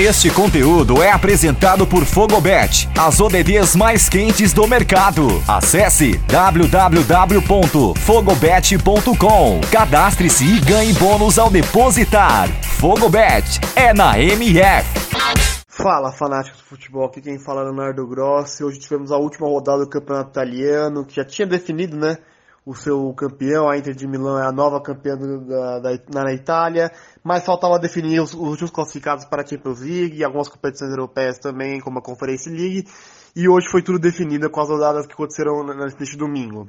Este conteúdo é apresentado por Fogobet, as ODDs mais quentes do mercado. Acesse www.fogobet.com. Cadastre-se e ganhe bônus ao depositar. Fogobet é na MF. Fala, fanáticos do futebol, aqui quem fala é Leonardo Grossi. Hoje tivemos a última rodada do Campeonato Italiano, que já tinha definido, né? O seu campeão, a Inter de Milão é a nova campeã da, da, na Itália, mas faltava definir os, os, últimos classificados para a Champions League e algumas competições europeias também, como a Conference League, e hoje foi tudo definido com as rodadas que aconteceram neste domingo.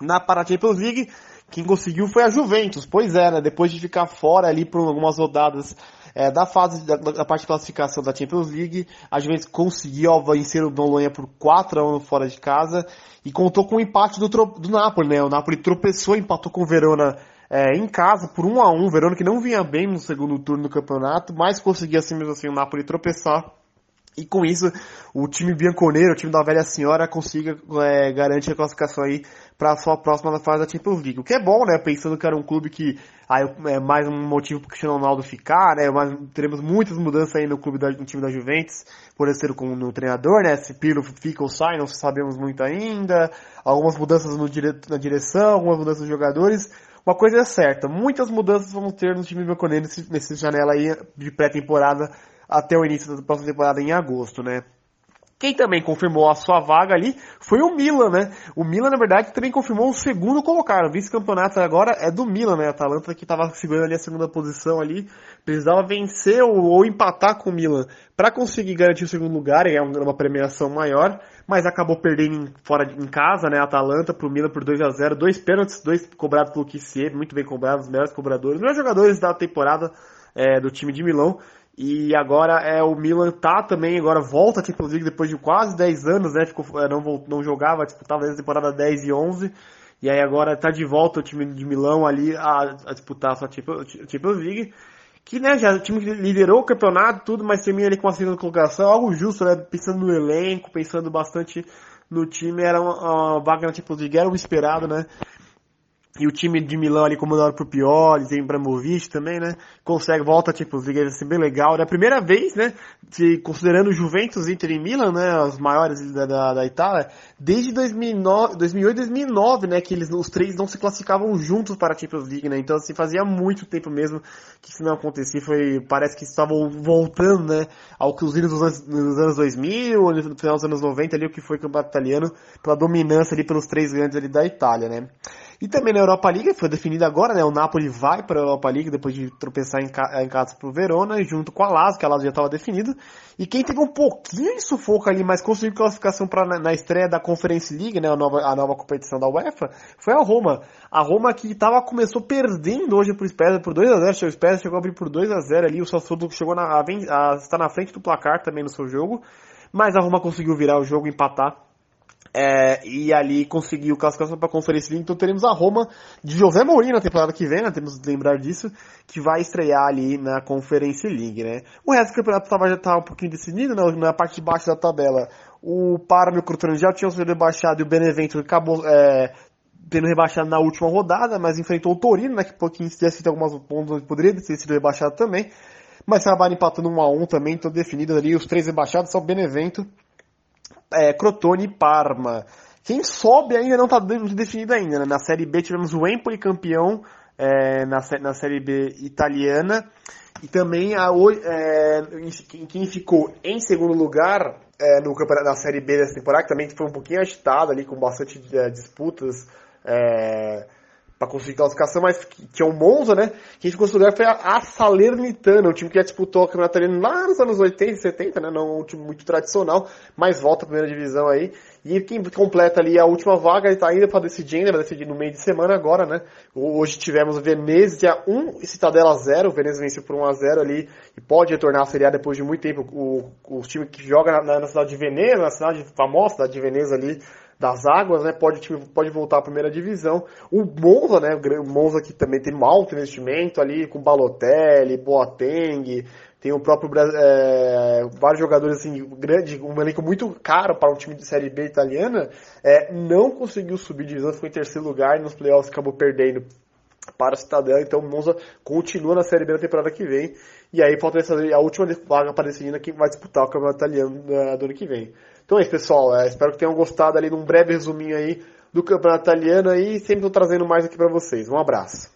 Na para Champions League, quem conseguiu foi a Juventus, pois é, né, depois de ficar fora ali por algumas rodadas é, da fase da, da, parte de classificação da Champions League, a Juventus conseguiu vencer o Bolonha por 4 a 1 fora de casa e contou com o empate do, do Napoli, né? O Napoli tropeçou, empatou com o Verona é, em casa por 1 a 1 Verona que não vinha bem no segundo turno do campeonato, mas conseguia assim mesmo assim o Napoli tropeçar e com isso, o time bianconeiro, o time da velha senhora, consiga é, garantir a classificação aí para a sua próxima fase da Champions League. O que é bom, né? Pensando que era um clube que aí é mais um motivo para o Cristiano Ronaldo ficar, né? Mas teremos muitas mudanças aí no clube da, no time da Juventus, por ser como no treinador, né? Se Pirlo fica ou sai, não sabemos muito ainda. Algumas mudanças no dire, na direção, algumas mudanças nos jogadores. Uma coisa é certa, muitas mudanças vamos ter no time bianconeiro nesse, nesse janela aí de pré-temporada até o início da próxima temporada em agosto, né? Quem também confirmou a sua vaga ali foi o Milan, né? O Milan, na verdade, também confirmou o segundo colocado. O vice-campeonato agora é do Milan, né? A Atalanta que estava segurando ali a segunda posição ali, precisava vencer ou, ou empatar com o Milan para conseguir garantir o segundo lugar, é uma premiação maior, mas acabou perdendo fora de, em casa, né? A Atalanta pro Milan por 2 a 0 dois pênaltis, dois cobrados pelo Kissier, muito bem cobrados, os melhores cobradores, os melhores jogadores da temporada é, do time de Milão. E agora é o Milan tá também, agora volta a Champions League depois de quase 10 anos, né? Ficou, é, não, não jogava, disputava desde a temporada 10 e 11. E aí agora tá de volta o time de Milão ali a, a disputar a sua Champions League. Que, né, já o time que liderou o campeonato, tudo, mas termina ali com a segunda colocação, algo justo, né? Pensando no elenco, pensando bastante no time, era uma, uma vaga na Champions League, era o esperado, né? E o time de Milão ali comandado por Pioli, tem Ibrahimovic também, né? Consegue, volta a Champions League, ser bem legal. É a primeira vez, né? Se, considerando Juventus, Inter e Milan, né? Os maiores da, da, da Itália, desde 2009, 2008 2009, né? Que eles, os três não se classificavam juntos para a Champions League, né? Então, assim, fazia muito tempo mesmo que isso não acontecia. Foi, parece que estavam voltando, né? Ao que os anos, nos anos 2000, no final dos anos 90 ali, o que foi o campeonato italiano, pela dominância ali pelos três grandes ali da Itália, né? E também na Europa League, foi definido agora, né? O Napoli vai para a Europa League depois de tropeçar em, ca em casa pro Verona, junto com a Lazio, que a Lazio já estava definido. E quem teve um pouquinho de sufoco ali, mas conseguiu classificação pra, na, na estreia da Conference League, né? A nova, a nova competição da UEFA, foi a Roma. A Roma que tava, começou perdendo hoje pro Spezia por 2x0, o Spezia chegou a abrir por 2x0 ali, o Sassuolo chegou na, a, a, está na frente do placar também no seu jogo. Mas a Roma conseguiu virar o jogo, empatar é, e ali conseguiu classificação para a Conferência League. Então teremos a Roma de José Mourinho na temporada que vem, né? Temos que lembrar disso, que vai estrear ali na Conferência League, né? O resto do campeonato tava, já estava um pouquinho decidido, né? na parte de baixo da tabela. O Parma e o Crotone já tinham sido rebaixados e o Benevento acabou é, tendo rebaixado na última rodada, mas enfrentou o Torino, né? Que pouquinho tinha sido algumas pontos onde poderia ter sido rebaixado também. Mas acabaram empatando 1 a 1 também, então definidos ali. Os três rebaixados são Benevento, é, Crotone e Parma. Quem sobe ainda não está definido ainda. Né? Na Série B tivemos o Empoli campeão é, na, na Série B italiana. E também a, é, quem ficou em segundo lugar é, no campeonato, na Série B dessa temporada, que também foi um pouquinho agitado ali, com bastante é, disputas. É, para conseguir classificação, mas que, que, é o Monza, né? Quem ficou em lugar foi a, a Salernitana, o time que já disputou o campeonato italiano lá nos anos 80 e 70, né? Não um time muito tradicional, mas volta à primeira divisão aí. E quem completa ali a última vaga, ele tá ainda para decidir ainda, vai decidir no meio de semana agora, né? Hoje tivemos Venezia 1 e Citadela 0, o Venezia venceu por 1 a 0 ali e pode retornar a Série A depois de muito tempo. O, o time que joga na, na cidade de Veneza, na cidade famosa, cidade de Veneza ali, das águas, né? Pode, pode voltar à primeira divisão. O Monza, né? O Monza que também tem alto investimento ali, com Balotelli, Boateng, tem o próprio é, vários jogadores assim grande, um elenco muito caro para um time de série B italiana, é, não conseguiu subir divisão, ficou em terceiro lugar e nos playoffs acabou perdendo para o Cidadão, então o Monza continua na Série B na temporada que vem E aí falta essa, a última vaga para decidir quem vai disputar o campeonato italiano do ano que vem. Então é isso, pessoal. É, espero que tenham gostado ali de um breve resuminho aí do campeonato italiano e sempre estou trazendo mais aqui para vocês. Um abraço.